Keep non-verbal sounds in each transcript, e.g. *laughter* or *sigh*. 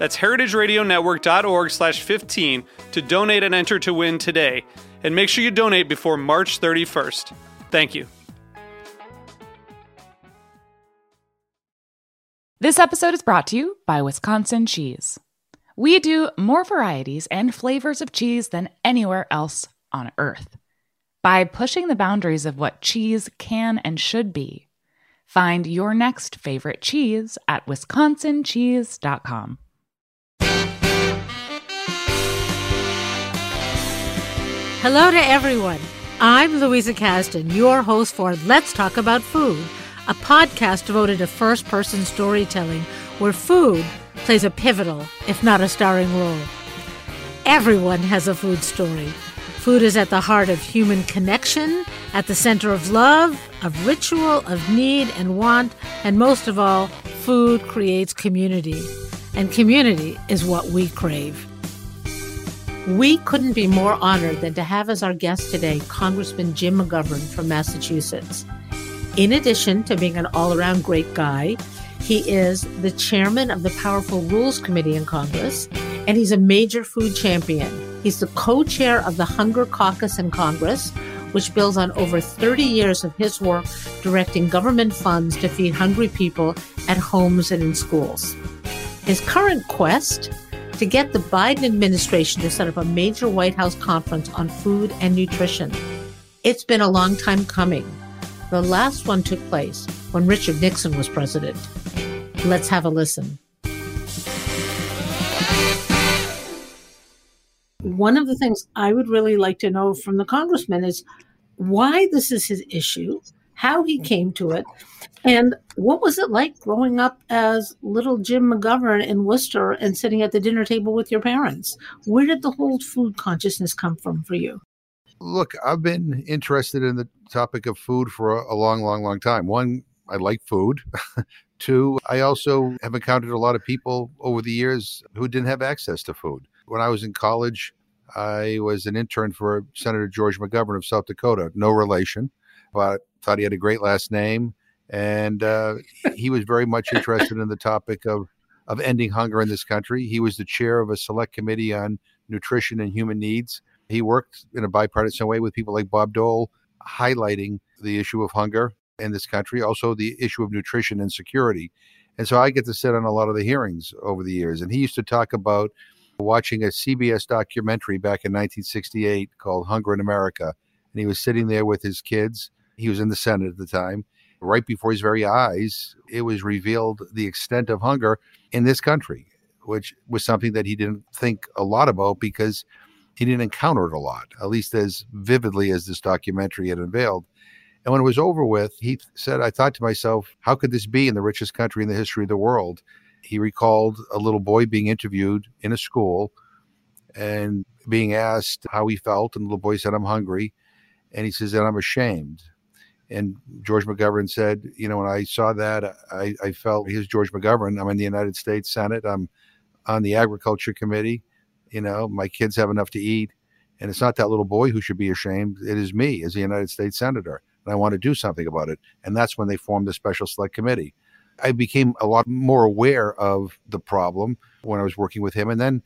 That's heritageradionetwork.org slash 15 to donate and enter to win today. And make sure you donate before March 31st. Thank you. This episode is brought to you by Wisconsin Cheese. We do more varieties and flavors of cheese than anywhere else on earth. By pushing the boundaries of what cheese can and should be, find your next favorite cheese at wisconsincheese.com. Hello to everyone. I'm Louisa Kasdon, your host for Let's Talk About Food, a podcast devoted to first person storytelling where food plays a pivotal, if not a starring role. Everyone has a food story. Food is at the heart of human connection, at the center of love, of ritual, of need and want, and most of all, food creates community. And community is what we crave. We couldn't be more honored than to have as our guest today Congressman Jim McGovern from Massachusetts. In addition to being an all around great guy, he is the chairman of the Powerful Rules Committee in Congress, and he's a major food champion. He's the co chair of the Hunger Caucus in Congress, which builds on over 30 years of his work directing government funds to feed hungry people at homes and in schools. His current quest to get the Biden administration to set up a major White House conference on food and nutrition. It's been a long time coming. The last one took place when Richard Nixon was president. Let's have a listen. One of the things I would really like to know from the congressman is why this is his issue, how he came to it, and what was it like growing up as little Jim McGovern in Worcester and sitting at the dinner table with your parents? Where did the whole food consciousness come from for you? Look, I've been interested in the topic of food for a, long, long, long time. One, I like food. *laughs* Two, I also have encountered a lot of people over the years who didn't have access to food. When I was in college, I was an intern for Senator George McGovern of South Dakota, no relation, but thought he had a great last name and uh, he was very much interested in the topic of of ending hunger in this country. He was the chair of a select committee on nutrition and human needs. He worked in a bipartisan way with people like Bob Dole, highlighting the issue of hunger in this country, also the issue of nutrition and security. And so I get to sit on a lot of the hearings over the years. And he used to talk about watching a CBS documentary back in 1968 called Hunger in America. And he was sitting there with his kids. He was in the Senate at the time right before his very eyes, it was revealed the extent of hunger in this country, which was something that he didn't think a lot about because he didn't encounter it a lot, at least as vividly as this documentary had unveiled. And when it was over with, he said, I thought to myself, how could this be in the richest country in the history of the world? He recalled a little boy being interviewed in a school and being asked how he felt. And the little boy said, I'm hungry. And he says, and I'm ashamed. And George McGovern said, you know, when I saw that, I, I felt here's George McGovern. I'm in the United States Senate. I'm on the Agriculture Committee. You know, my kids have enough to eat. And it's not that little boy who should be ashamed. It is me as a United States Senator. And I want to do something about it. And that's when they formed the Special Select Committee. I became a lot more aware of the problem when I was working with him. And then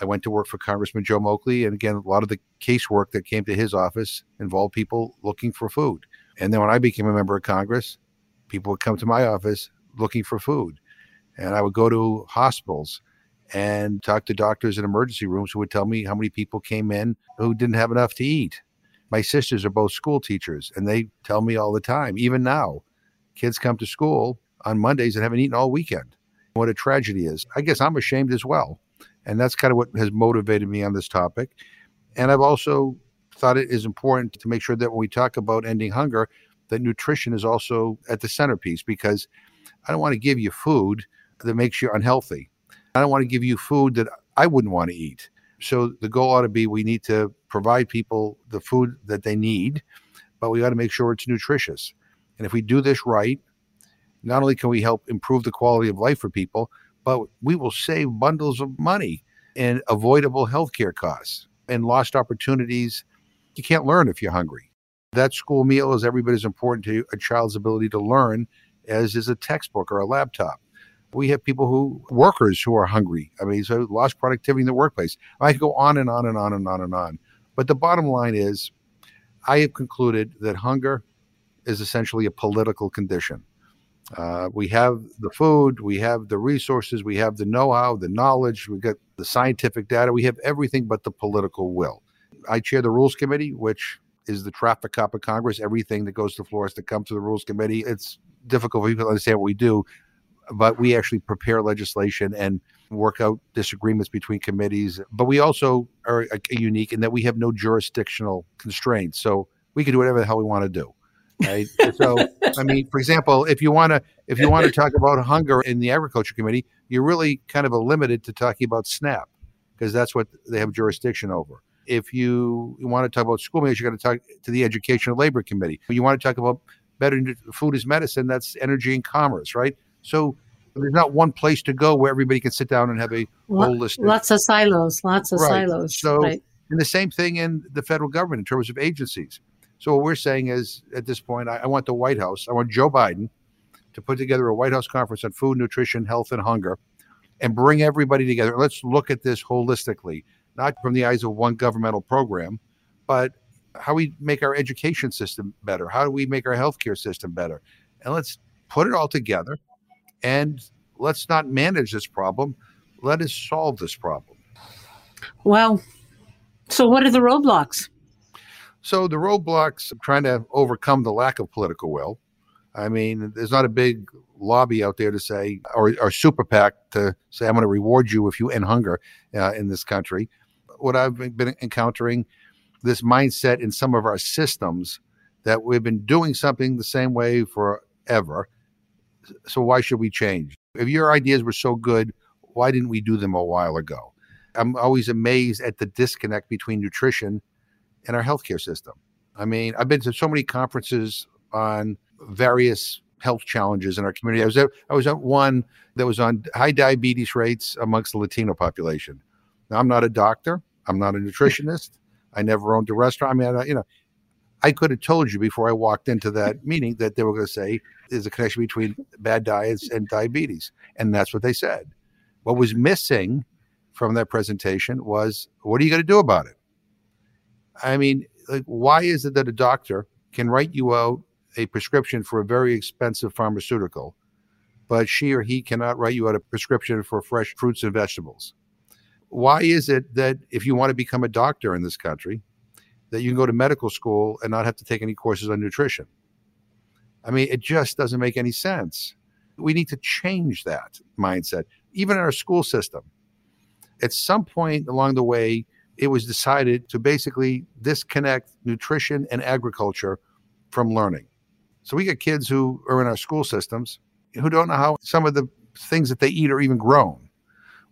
I went to work for Congressman Joe Moakley. And again, a lot of the casework that came to his office involved people looking for food. And then when I became a member of Congress, people would come to my office looking for food. And I would go to hospitals and talk to doctors in emergency rooms who would tell me how many people came in who didn't have enough to eat. My sisters are both school teachers, and they tell me all the time, even now, kids come to school on Mondays and haven't eaten all weekend. What a tragedy is. I guess I'm ashamed as well. And that's kind of what has motivated me on this topic. And I've also thought it is important to make sure that when we talk about ending hunger, that nutrition is also at the centerpiece because I don't want to give you food that makes you unhealthy. I don't want to give you food that I wouldn't want to eat. So the goal ought to be we need to provide people the food that they need, but we got to make sure it's nutritious. And if we do this right, not only can we help improve the quality of life for people, but we will save bundles of money in avoidable healthcare costs and lost opportunities. You can't learn if you're hungry. That school meal is every bit as important to a child's ability to learn as is a textbook or a laptop. We have people who, workers who are hungry. I mean, so lost productivity in the workplace. I could go on and on and on and on and on. But the bottom line is, I have concluded that hunger is essentially a political condition. Uh, we have the food, we have the resources, we have the know how, the knowledge, we got the scientific data, we have everything but the political will. I chair the Rules Committee, which is the traffic cop of Congress. Everything that goes to the floor has to come to the Rules Committee. It's difficult for people to understand what we do, but we actually prepare legislation and work out disagreements between committees. But we also are unique in that we have no jurisdictional constraints. So we can do whatever the hell we want to do. Right. so, I mean, for example, if you want to, if you want to talk about hunger in the agriculture committee, you're really kind of limited to talking about SNAP because that's what they have jurisdiction over. If you, want to talk about school meals, you got to talk to the education and labor committee. you want to talk about better food is medicine, that's energy and commerce, right? So there's not one place to go where everybody can sit down and have a holistic. Lots of silos, lots of right. silos. So, right. and the same thing in the federal government in terms of agencies. So what we're saying is, at this point, I, I want the White House, I want Joe Biden to put together a White House conference on food, nutrition, health, and hunger, and bring everybody together. Let's look at this holistically, not from the eyes of one governmental program, but how we make our education system better. How do we make our healthcare system better? And let's put it all together and let's not manage this problem. Let us solve this problem. Well, so what are the roadblocks? So the roadblocks trying to overcome the lack of political will. I mean, there's not a big lobby out there to say, or, or super PAC to say, I'm going to reward you if you end hunger uh, in this country. What I've been encountering, this mindset in some of our systems that we've been doing something the same way forever. So why should we change? If your ideas were so good, why didn't we do them a while ago? I'm always amazed at the disconnect between nutrition and our healthcare system. I mean, I've been to so many conferences on various health challenges in our community. I was at, I was at one that was on high diabetes rates amongst the Latino population. Now, I'm not a doctor. I'm not a nutritionist. I never owned a restaurant. I mean, I, you know, I could have told you before I walked into that *laughs* meeting that they were going to say there's a connection between bad diets and diabetes, and that's what they said. What was missing from that presentation was, what are you going to do about it? I mean, like, why is it that a doctor can write you out a prescription for a very expensive pharmaceutical, but she or he cannot write you out a prescription for fresh fruits and vegetables? Why is it that if you want to become a doctor in this country, that you can go to medical school and not have to take any courses on nutrition? I mean, it just doesn't make any sense. We need to change that mindset, even in our school system. At some point along the way, it was decided to basically disconnect nutrition and agriculture from learning. So we get kids who are in our school systems who don't know how some of the things that they eat are even grown.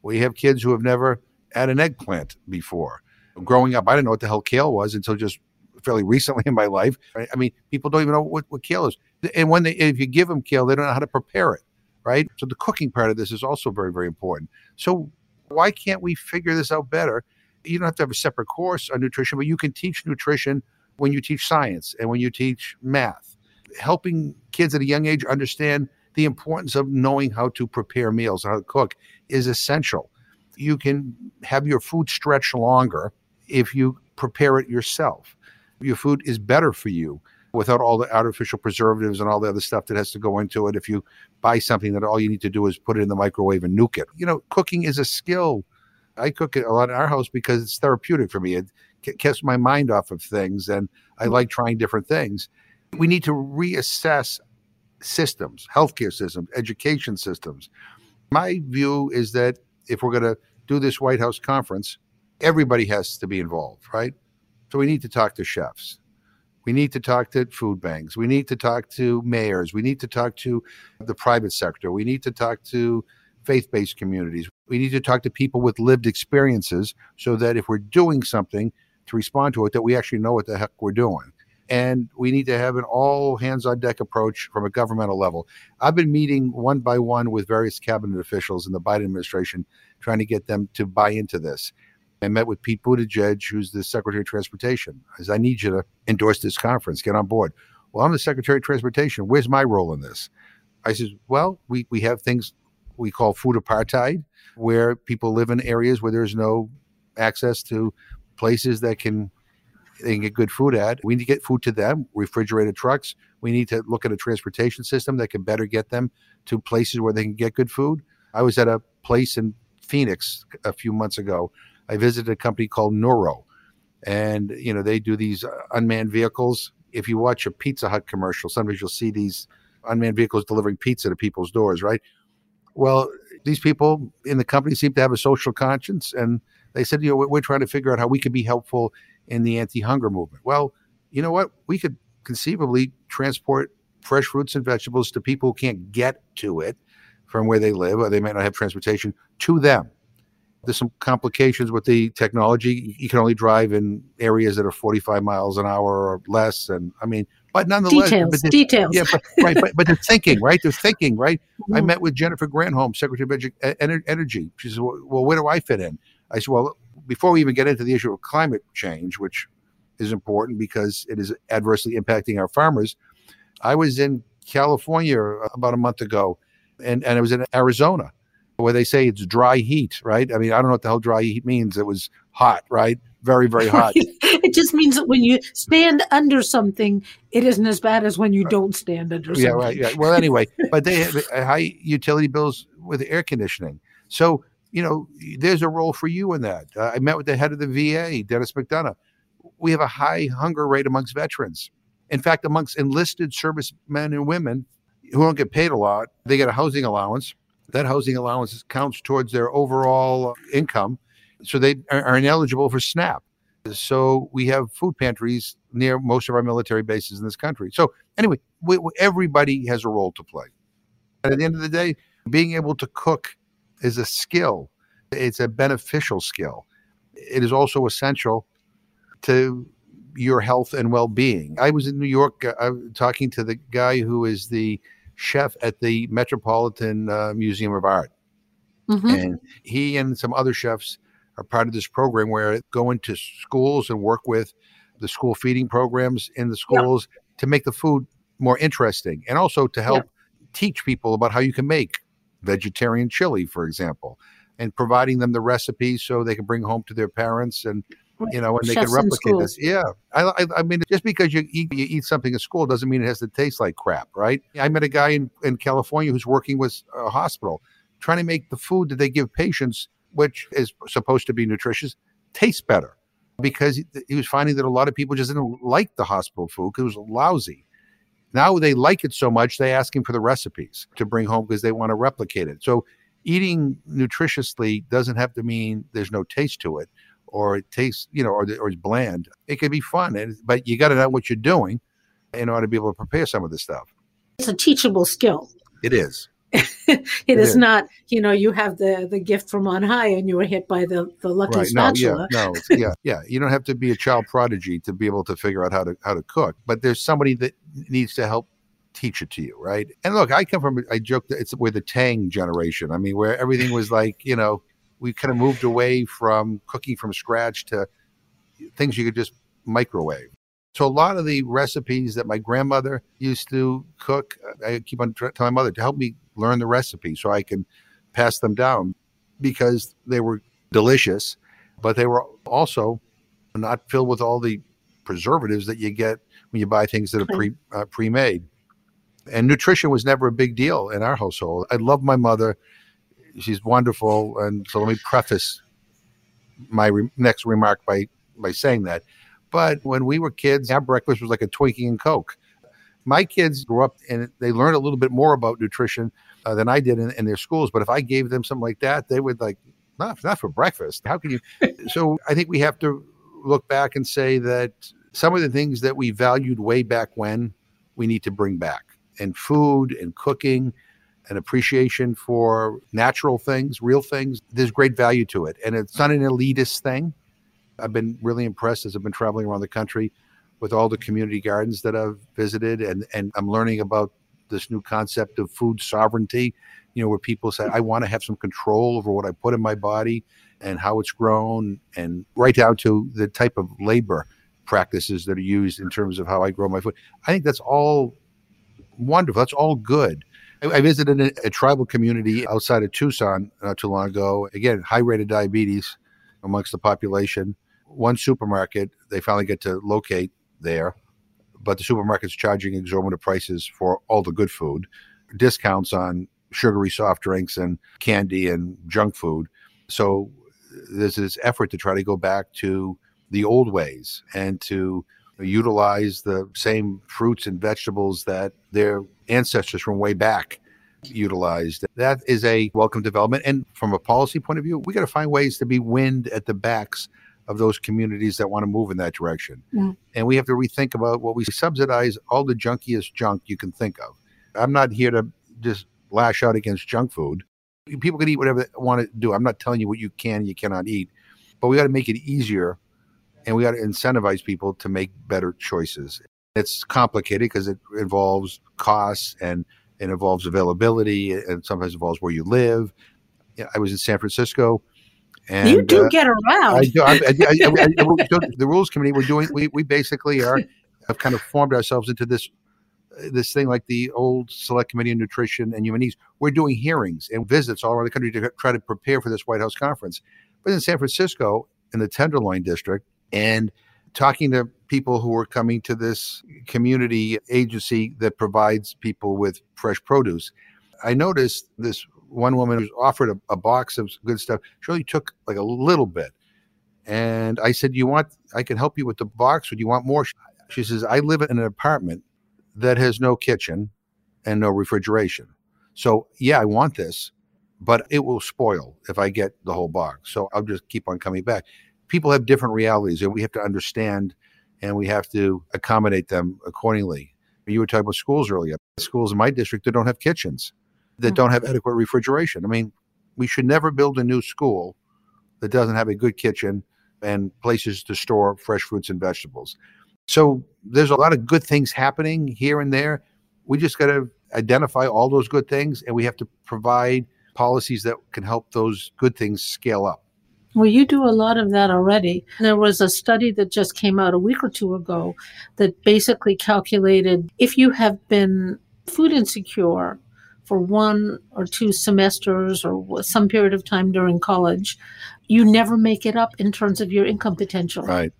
We have kids who have never had an eggplant before. Growing up, I didn't know what the hell kale was until just fairly recently in my life. I mean, people don't even know what, what kale is. And when they, if you give them kale, they don't know how to prepare it, right? So the cooking part of this is also very, very important. So why can't we figure this out better you don't have to have a separate course on nutrition, but you can teach nutrition when you teach science and when you teach math. Helping kids at a young age understand the importance of knowing how to prepare meals, how to cook is essential. You can have your food stretch longer if you prepare it yourself. Your food is better for you without all the artificial preservatives and all the other stuff that has to go into it. If you buy something that all you need to do is put it in the microwave and nuke it. You know, cooking is a skill I cook it a lot in our house because it's therapeutic for me. It keeps my mind off of things, and I mm. like trying different things. We need to reassess systems, healthcare systems, education systems. My view is that if we're going to do this White House conference, everybody has to be involved, right? So we need to talk to chefs. We need to talk to food banks. We need to talk to mayors. We need to talk to the private sector. We need to talk to faith based communities. We need to talk to people with lived experiences so that if we're doing something to respond to it, that we actually know what the heck we're doing. And we need to have an all hands on deck approach from a governmental level. I've been meeting one by one with various cabinet officials in the Biden administration, trying to get them to buy into this. I met with Pete Buttigieg, who's the Secretary of Transportation. I said, I need you to endorse this conference, get on board. Well, I'm the Secretary of Transportation. Where's my role in this? I said, Well, we, we have things we call food apartheid, where people live in areas where there's no access to places that can they can get good food at. We need to get food to them, refrigerated trucks. We need to look at a transportation system that can better get them to places where they can get good food. I was at a place in Phoenix a few months ago. I visited a company called Nuro, and you know they do these unmanned vehicles. If you watch a Pizza Hut commercial, sometimes you'll see these unmanned vehicles delivering pizza to people's doors, right? Well, these people in the company seem to have a social conscience, and they said, you know, we're trying to figure out how we can be helpful in the anti-hunger movement. Well, you know what? We could conceivably transport fresh fruits and vegetables to people who can't get to it from where they live, or they might not have transportation to them. There's some complications with the technology. You can only drive in areas that are 45 miles an hour or less, and I mean, but nonetheless, details, but details. Yeah, but, right, but, but they're thinking, right? They're thinking, right? Mm-hmm. I met with Jennifer Granholm, Secretary of Energy. She says, well, "Well, where do I fit in?" I said, "Well, before we even get into the issue of climate change, which is important because it is adversely impacting our farmers, I was in California about a month ago, and, and I was in Arizona, where they say it's dry heat, right? I mean, I don't know what the hell dry heat means. It was hot, right? Very, very hot. *laughs* it just means that when you stand under something, it isn't as bad as when you don't stand under something. Yeah, right. Yeah. Well, anyway, *laughs* but they have high utility bills with air conditioning. So you know, there's a role for you in that. Uh, I met with the head of the VA, Dennis McDonough. We have a high hunger rate amongst veterans. In fact, amongst enlisted servicemen and women who don't get paid a lot, they get a housing allowance. That housing allowance counts towards their overall income. So they are ineligible for SNAP. So we have food pantries near most of our military bases in this country. So anyway, we, everybody has a role to play. And at the end of the day, being able to cook is a skill, it's a beneficial skill. It is also essential to your health and well being. I was in New York uh, talking to the guy who is the chef at the Metropolitan uh, Museum of Art. Mm-hmm. And he and some other chefs are part of this program where go into schools and work with the school feeding programs in the schools yeah. to make the food more interesting and also to help yeah. teach people about how you can make vegetarian chili, for example, and providing them the recipe so they can bring home to their parents and you know, and they can replicate this. Yeah, I, I, I, mean, just because you eat, you eat something at school doesn't mean it has to taste like crap, right? I met a guy in, in California who's working with a hospital, trying to make the food that they give patients, which is supposed to be nutritious, taste better, because he, he was finding that a lot of people just didn't like the hospital food because it was lousy. Now they like it so much, they ask him for the recipes to bring home because they want to replicate it. So eating nutritiously doesn't have to mean there's no taste to it or it tastes, you know, or, or it's bland. It can be fun, and, but you got to know what you're doing in order to be able to prepare some of this stuff. It's a teachable skill. It is. *laughs* it, is, not, you know, you have the the gift from on high and you were hit by the the lucky right. spatula. No, yeah, no, yeah, yeah. You don't have to be a child prodigy to be able to figure out how to how to cook, but there's somebody that needs to help teach it to you, right? And look, I come from I joke that it's we're the Tang generation. I mean, where everything was like, you know, we kind of moved away from cooking from scratch to things you could just microwave. So a lot of the recipes that my grandmother used to cook, I keep on telling my mother to help me learn the recipe so I can pass them down because they were delicious, but they were also not filled with all the preservatives that you get when you buy things that are pre uh, pre-made. And nutrition was never a big deal in our household. I love my mother; she's wonderful. And so let me preface my re- next remark by by saying that. But when we were kids, our breakfast was like a Twinkie and Coke. My kids grew up and they learned a little bit more about nutrition uh, than I did in, in, their schools. But if I gave them something like that, they would like, not, not for breakfast. How can you? *laughs* so I think we have to look back and say that some of the things that we valued way back when we need to bring back and food and cooking and appreciation for natural things, real things. There's great value to it. And it's not an elitist thing. I've been really impressed as I've been traveling around the country with all the community gardens that I've visited and, and I'm learning about this new concept of food sovereignty, you know, where people say, I want to have some control over what I put in my body and how it's grown, and right down to the type of labor practices that are used in terms of how I grow my food. I think that's all wonderful. That's all good. I, visited a, tribal community outside of Tucson not too long ago. Again, high rate of diabetes amongst the population. One supermarket, they finally get to locate there, but the supermarket's charging exorbitant prices for all the good food, discounts on sugary soft drinks and candy and junk food. So there's this effort to try to go back to the old ways and to utilize the same fruits and vegetables that their ancestors from way back utilized. That is a welcome development. And from a policy point of view, we got to find ways to be wind at the backs of those communities that want to move in that direction. Yeah. And we have to rethink about what we subsidize all the junkiest junk you can think of. I'm not here to just lash out against junk food. People can eat whatever they want to do. I'm not telling you what you can and you cannot eat, but we got to make it easier and we got to incentivize people to make better choices. It's complicated because it involves costs and it involves availability and sometimes involves where you live. I was in San Francisco. And, you do uh, get around. I do. I, I, *laughs* the rules committee, we're doing. We, we basically are have kind of formed ourselves into this this thing like the old select committee on nutrition and human needs. We're doing hearings and visits all around the country to try to prepare for this White House conference. But in San Francisco, in the Tenderloin district, and talking to people who are coming to this community agency that provides people with fresh produce, I noticed this one woman was offered a, a box of good stuff. She only took like a little bit. And I said, You want, I can help you with the box, or do you want more? She says, I live in an apartment that has no kitchen and no refrigeration. So, yeah, I want this, but it will spoil if I get the whole box. So I'll just keep on coming back. People have different realities, and we have to understand and we have to accommodate them accordingly. You were talking about schools earlier. Schools in my district that don't have kitchens, that mm-hmm. don't have adequate refrigeration. I mean, we should never build a new school that doesn't have a good kitchen and places to store fresh fruits and vegetables. So there's a lot of good things happening here and there. We just got to identify all those good things and we have to provide policies that can help those good things scale up. Well, you do a lot of that already. There was a study that just came out a week or two ago that basically calculated if you have been food insecure for one or two semesters or some period of time during college, you never make it up in terms of your income potential. Right.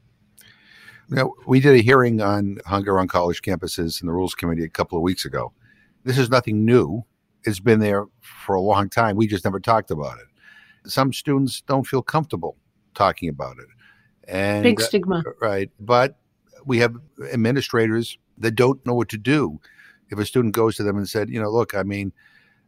Now, we did a hearing on hunger on college campuses in the Rules Committee a couple of weeks ago. This is nothing new. It's been there for a long time. We just never talked about it. Some students don't feel comfortable talking about it. And big stigma. Uh, right. But we have administrators that don't know what to do. If a student goes to them and said, you know, look, I mean,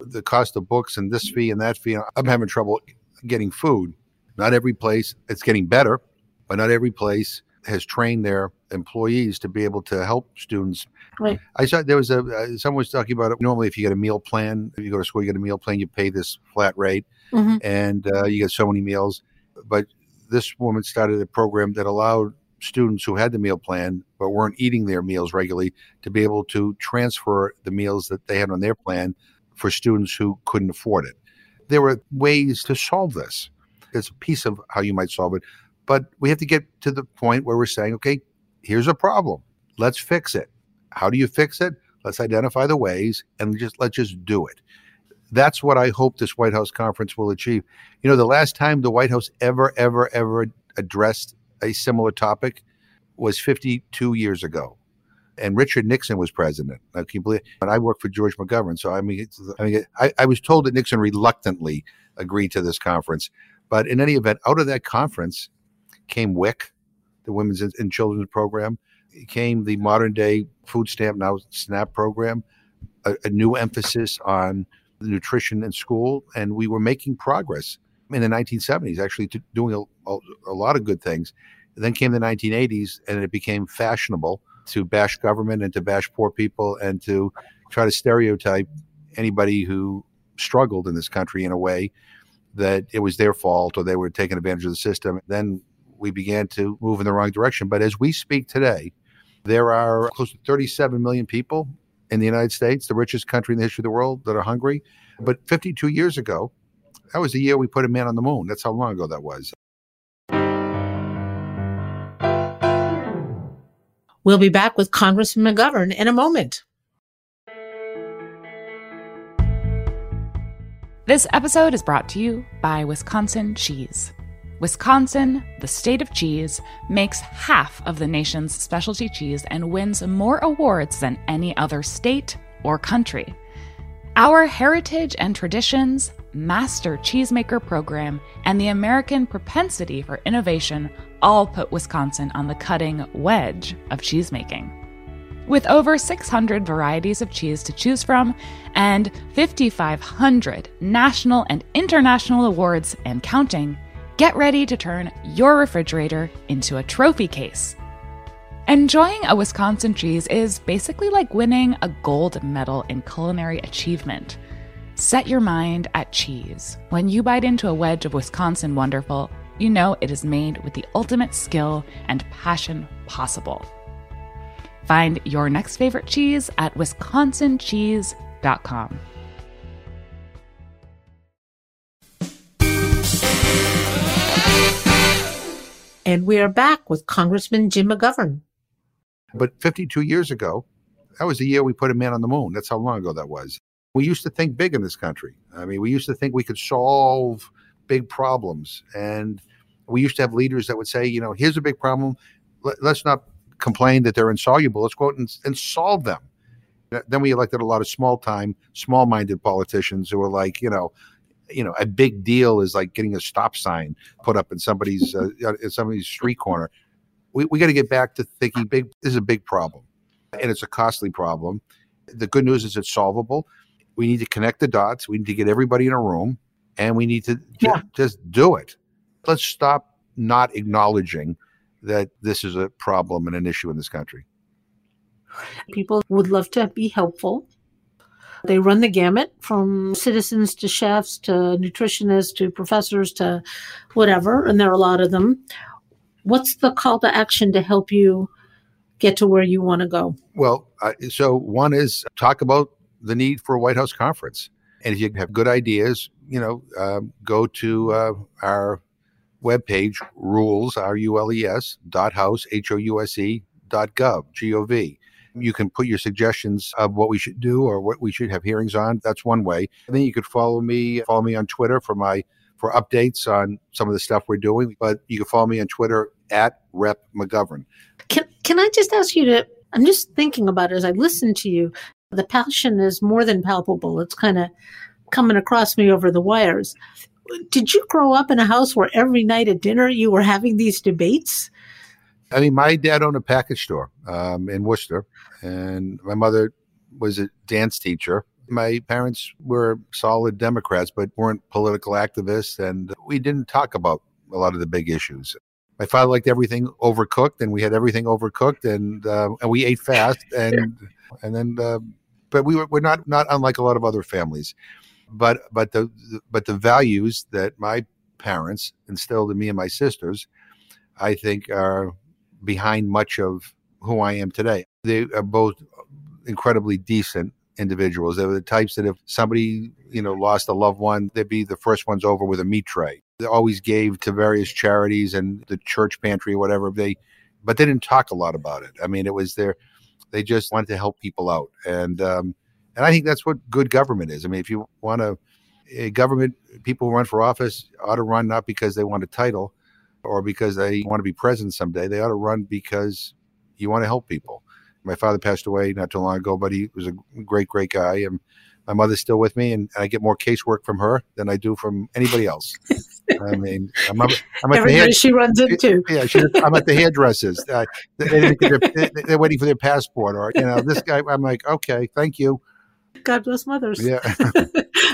the cost of books and this fee and that fee, I'm having trouble getting food. Not every place, it's getting better, but not every place has trained their employees to be able to help students. Right. I saw there was a uh, someone was talking about it. Normally, if you get a meal plan, if you go to school, you get a meal plan, you pay this flat rate, mm-hmm. and uh, you get so many meals. But this woman started a program that allowed students who had the meal plan but weren't eating their meals regularly to be able to transfer the meals that they had on their plan for students who couldn't afford it. There were ways to solve this. It's a piece of how you might solve it. But we have to get to the point where we're saying, okay, here's a problem. Let's fix it. How do you fix it? Let's identify the ways and just let's just do it. That's what I hope this White House conference will achieve. You know, the last time the White House ever, ever, ever addressed a similar topic was 52 years ago. And Richard Nixon was president. I can believe, and I worked for George McGovern. So I mean, I mean, I, I was told that Nixon reluctantly agreed to this conference. But in any event, out of that conference, came WIC, the Women's and Children's Program. Came the modern day food stamp, now SNAP program, a, a new emphasis on nutrition in school, and we were making progress in the 1970s, actually doing a, a, a lot of good things. And then came the 1980s, and it became fashionable to bash government and to bash poor people and to try to stereotype anybody who struggled in this country in a way that it was their fault or they were taking advantage of the system. Then we began to move in the wrong direction. But as we speak today, there are close to 37 million people in the United States, the richest country in the history of the world, that are hungry. But 52 years ago, that was the year we put a man on the moon. That's how long ago that was. We'll be back with Congressman McGovern in a moment. This episode is brought to you by Wisconsin Cheese. Wisconsin, the state of cheese, makes half of the nation's specialty cheese and wins more awards than any other state or country. Our heritage and traditions, master cheesemaker program, and the American propensity for innovation all put Wisconsin on the cutting wedge of cheesemaking. With over 600 varieties of cheese to choose from and 5,500 national and international awards and counting, get ready to turn your refrigerator into a trophy case. Enjoying a Wisconsin cheese is basically like winning a gold medal in culinary achievement. Set your mind at cheese. When you bite into a wedge of Wisconsin Wonderful, you know it is made with the ultimate skill and passion possible. Find your next favorite cheese at wisconsincheese.com. And we are back with Congressman Jim McGovern. But 52 years ago, that was the year we put a man on the moon. That's how long ago that was. We used to think big in this country. I mean, we used to think we could solve big problems. And we used to have leaders that would say, you know, here's a big problem. Let, us not complain that they're insoluble. Let's go out and, and solve them. Then we elected a lot of small time, small minded politicians who were like, you know, you know, a big deal is like getting a stop sign put up in somebody's uh, *laughs* in somebody's street corner. We we got to get back to thinking big. This is a big problem, and it's a costly problem. The good news is it's solvable. We need to connect the dots. We need to get everybody in a room, and we need to yeah. just do it. Let's stop not acknowledging that this is a problem and an issue in this country. People would love to be helpful they run the gamut from citizens to chefs to nutritionists to professors to whatever, and there are a lot of them. What's the call to action to help you get to where you want to go? Well, uh, so one is talk about the need for a White House conference. And if you have good ideas, you know, uh, go to uh, our webpage, rules, R U L E S, dot house, H O U S E, dot gov, G O V. You can put your suggestions of what we should do or what we should have hearings on. That's one way. And then you could follow me, follow me on Twitter for my for updates on some of the stuff we're doing. But you can follow me on Twitter at Rep McGovern. Can can I just ask you to? I'm just thinking about it as I listen to you. The passion is more than palpable. It's kind of coming across me over the wires. Did you grow up in a house where every night at dinner you were having these debates? I mean, my dad owned a package store um, in Worcester, and my mother was a dance teacher. My parents were solid Democrats, but weren't political activists, and we didn't talk about a lot of the big issues. My father liked everything overcooked, and we had everything overcooked, and uh, and we ate fast, and and then, uh, but we were we're not not unlike a lot of other families, but but the but the values that my parents instilled in me and my sisters, I think are behind much of who I am today. They are both incredibly decent individuals. They were the types that if somebody, you know, lost a loved one, they'd be the first ones over with a meat tray. They always gave to various charities and the church pantry or whatever. They, but they didn't talk a lot about it. I mean, it was their, they just wanted to help people out. And, um, and I think that's what good government is. I mean, if you want to, a government, people who run for office ought to run not because they want a title, or because they want to be president someday. They ought to run because you want to help people. My father passed away not too long ago, but he was a great, great guy. And My mother's still with me, and I get more casework from her than I do from anybody else. I *laughs* mean, I'm, I'm at Everybody the hair, she runs into. yeah, she, I'm at the hairdressers. Uh, they, didn't get their- they- they're waiting for their passport, or you know, this guy. I'm like, okay, thank you. God bless mothers. Yeah, *laughs*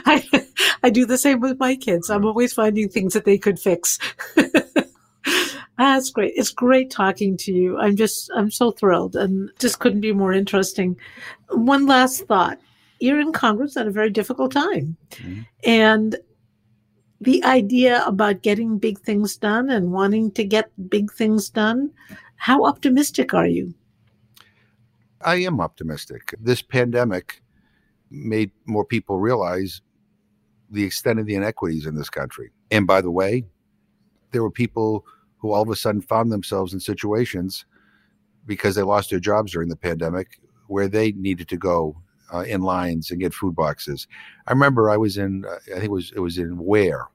I, I do the same with my kids. I'm always finding things that they could fix. *laughs* That's great. It's great talking to you. I'm just, I'm so thrilled and just couldn't be more interesting. One last thought. You're in Congress at a very difficult time. Mhm. And the idea about getting big things done and wanting to get big things done, how optimistic are you? I am optimistic. This pandemic made more people realize the extent of the inequities in this country. And by the way, there were people who all of a sudden found themselves in situations because they lost their jobs during the pandemic where they needed to go uh, in lines and get food boxes. I remember I was in, uh, I think it was it was in Ware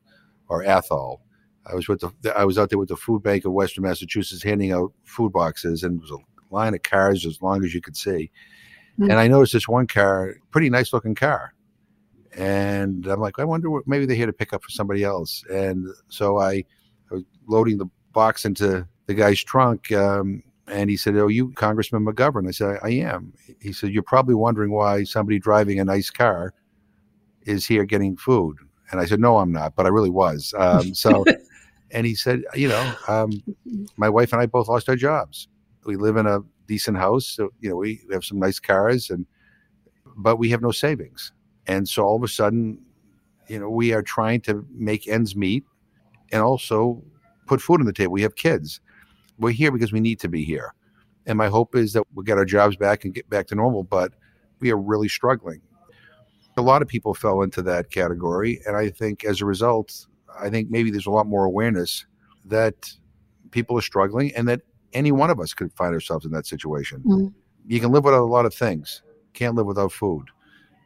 or Athol. I was with the I was out there with the food bank of Western Massachusetts handing out food boxes, and there was a line of cars as long as you could see. Mm. And I noticed this one car, pretty nice looking car. And I'm like, I wonder what maybe they're here to pick up for somebody else. And so I, I was loading the box into the guy's trunk. Um, and he said, Oh, you Congressman McGovern? I said, I, I am. He said, You're probably wondering why somebody driving a nice car is here getting food. And I said, No, I'm not, but I really was. Um, so, *laughs* and he said, You know, um, my wife and I both lost our jobs. We live in a decent house. So, you know, we have some nice cars and, but we have no savings. And so all of a sudden, you know, we are trying to make ends meet and also put food on the table. We have kids. We're here because we need to be here. And my hope is that we'll get our jobs back and get back to normal, but we are really struggling. A lot of people fell into that category. And I think as a result, I think maybe there's a lot more awareness that people are struggling and that any one of us could find ourselves in that situation. Mm. You can live without a lot of things, can't live without food.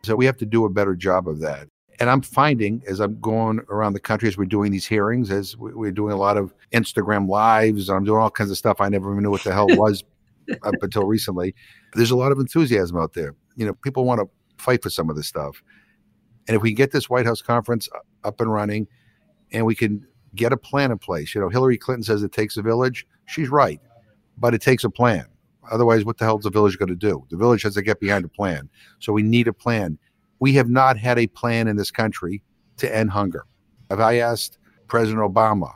So we have to do a better job of that. And I'm finding as I'm going around the country, as we're doing these hearings, as we- we're doing a lot of Instagram lives, I'm doing all kinds of stuff I never even knew what the hell *laughs* was up until recently. There's a lot of enthusiasm out there. You know, people want to fight for some of this stuff. And if we get this White House conference up and running and we can get a plan in place, you know, Hillary Clinton says it takes a village. She's right, but it takes a plan. Otherwise, what the hell is the village going to do? The village has to get behind a plan. So we need a plan. We have not had a plan in this country to end hunger. If I asked President Obama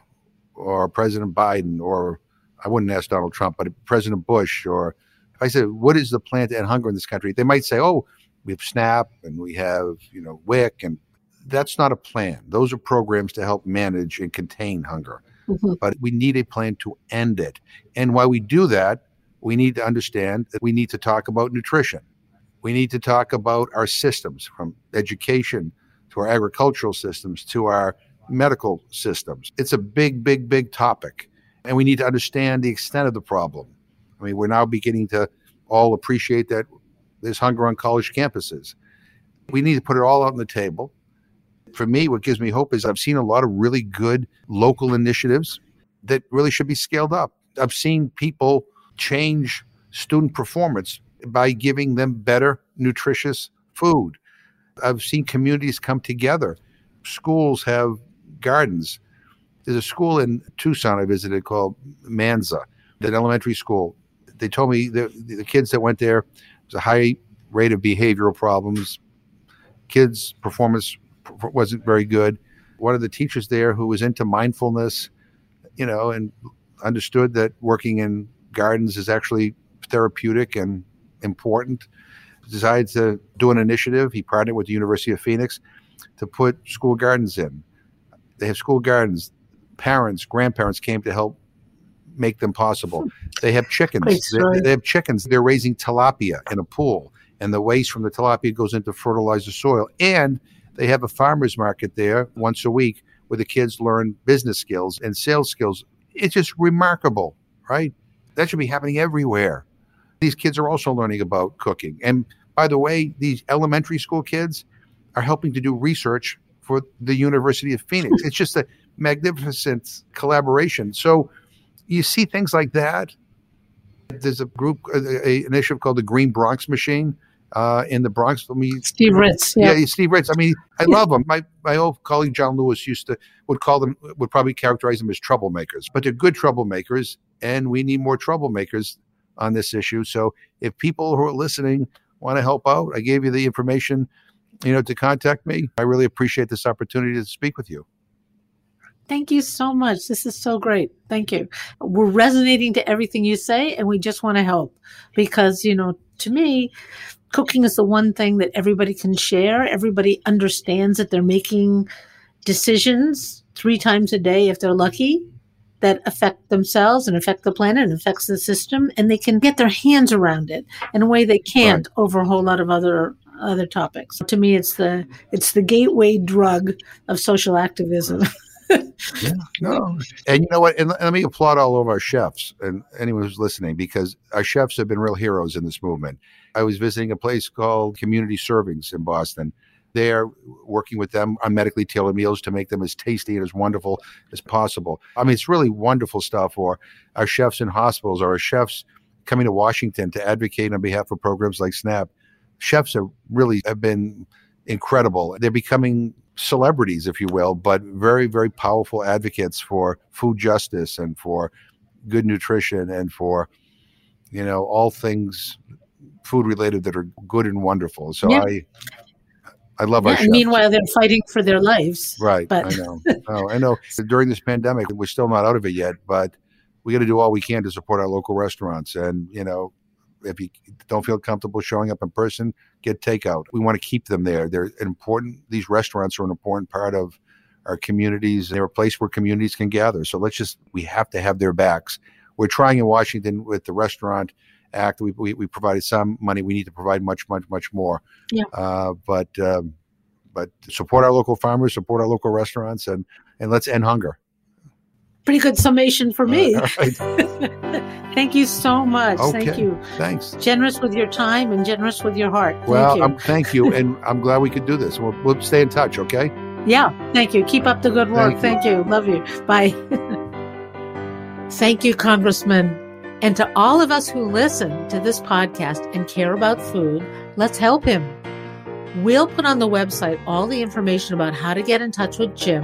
or President Biden, or I wouldn't ask Donald Trump, but President Bush, or if I said, what is the plan to end hunger in this country? They might say, oh, we have SNAP and we have, you know, WIC. And that's not a plan. Those are programs to help manage and contain hunger. Mhm. But we need a plan to end it. And while we do that, we need to understand that we need to talk about nutrition. We need to talk about our systems from education to our agricultural systems to our medical systems. It's a big, big, big topic. And we need to understand the extent of the problem. I mean, we're now beginning to all appreciate that there's hunger on college campuses. We need to put it all out on the table. For me, what gives me hope is I've seen a lot of really good local initiatives that really should be scaled up. I've seen people change student performance by giving them better, nutritious food. I've seen communities come together. Schools have gardens. There's a school in Tucson I visited called Manzo, that elementary school. They told me the, the kids that went there was a high rate of behavioral problems. Kids' performance wasn't very good. One of the teachers there who was into mindfulness, you know, and understood that working in gardens is actually therapeutic and important, decided to do an initiative. He partnered with the University of Phoenix to put school gardens in. They have school gardens. Parents, grandparents came to help make them possible. Hmm. They have chickens. They, they have chickens. They're raising tilapia in a pool, and the waste from the tilapia goes into fertilize the soil. And they have a farmers market there once a week where the kids learn business skills and sales skills. It's just remarkable, right? That should be happening everywhere. These kids are also learning about cooking. And by the way, these elementary school kids are helping to do research for the University of Phoenix. *laughs* it's just a magnificent collaboration. So you see things like that. There's a group, a, a initiative called the Green Bronx Machine. uh, in the Bronx. I mean, Steve Ritz. Yeah. yeah, Steve Ritz. I mean, I *laughs* love them. My my old colleague John Lewis used to would call them would probably characterize them as troublemakers, but they're good troublemakers, and we need more troublemakers on this issue. So if people who are listening want to help out, I gave you the information, you know, to contact me. I really appreciate this opportunity to speak with you. Thank you so much. This is so great. Thank you. We're resonating to everything you say, and we just want to help because, you know, to me, cooking is the one thing that everybody can share. Everybody understands that they're making decisions three times a day if they're lucky that affect themselves and affect the planet and affects the system and they can get their hands around it in a way they can't right. over a whole lot of other other topics to me it's the it's the gateway drug of social activism yeah, no. And you know what? And let me applaud all of our chefs and anyone who's listening because our chefs have been real heroes in this movement. I was visiting a place called Community Servings in Boston. They're working with them on medically tailored meals to make them as tasty and as wonderful as possible. I mean, it's really wonderful stuff. Or our chefs in hospitals, or our chefs coming to Washington to advocate on behalf of programs like SNAP. Chefs are really have been incredible. They're becoming celebrities, if you will, but very, very powerful advocates for food justice and for good nutrition and for, you know, all things food related that are good and wonderful. So yeah. I, I love yeah, our. Meanwhile, they're fighting for their lives. Right. But I know. oh, I know. During this pandemic, we're still not out of it yet, but we got to do all we can to support our local restaurants. And you know, if you don't feel comfortable showing up in person, get takeout. We want to keep them there. They're important. These restaurants are an important part of our communities. They're a place where communities can gather. So let's just, we have to have their backs. We're trying in Washington with the Restaurant Act. We, we, we provided some money. We need to provide much, much, much more. Yeah. Uh, but, um, but support our local farmers, support our local restaurants, and, and let's end hunger pretty good summation for me. Uh, right. *laughs* Thank you so much. Okay. Thank you. Thanks. Generous with your time and generous with your heart. Thank well, you. Um, thank you. and *laughs* I'm glad we could do this. We'll, we'll stay in touch, okay? Yeah. Thank you. Keep up the good work. Thank you. Thank you. Love you. Bye. *laughs* thank you, Congressman. And to all of us who listen to this podcast and care about food, let's help him. We'll put on the website all the information about how to get in touch with Jim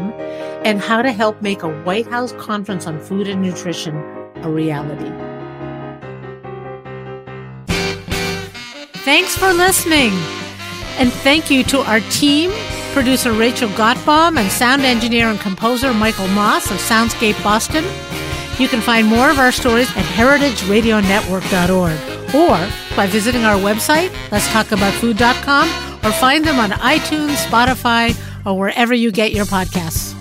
and how to help make a White House conference on food and nutrition a reality. Thanks for listening. And thank you to our team, producer Rachel Gottbaum and sound engineer and composer Michael Moss of Soundscape Boston. You can find more of our stories at heritageradionetwork.org or by visiting our website, letstalkaboutfood.com, or find them on iTunes, Spotify, or wherever you get your podcasts.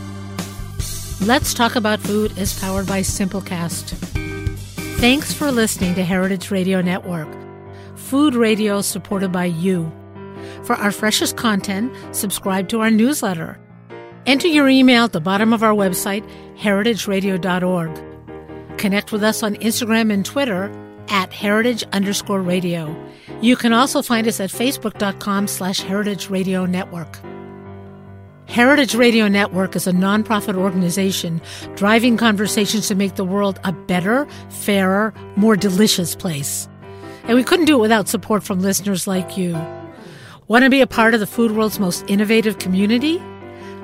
Let's Talk About Food is powered by Simplecast. Thanks for listening to Heritage Radio Network, food radio supported by you. For our freshest content, subscribe to our newsletter. Enter your email at the bottom of our website, heritageradio.org. Connect with us on Instagram and Twitter at heritage underscore radio. You can also find us at facebook.com slash heritage radio network. Heritage Radio Network is a nonprofit organization driving conversations to make the world a better, fairer, more delicious place. And we couldn't do it without support from listeners like you. Want to be a part of the food world's most innovative community?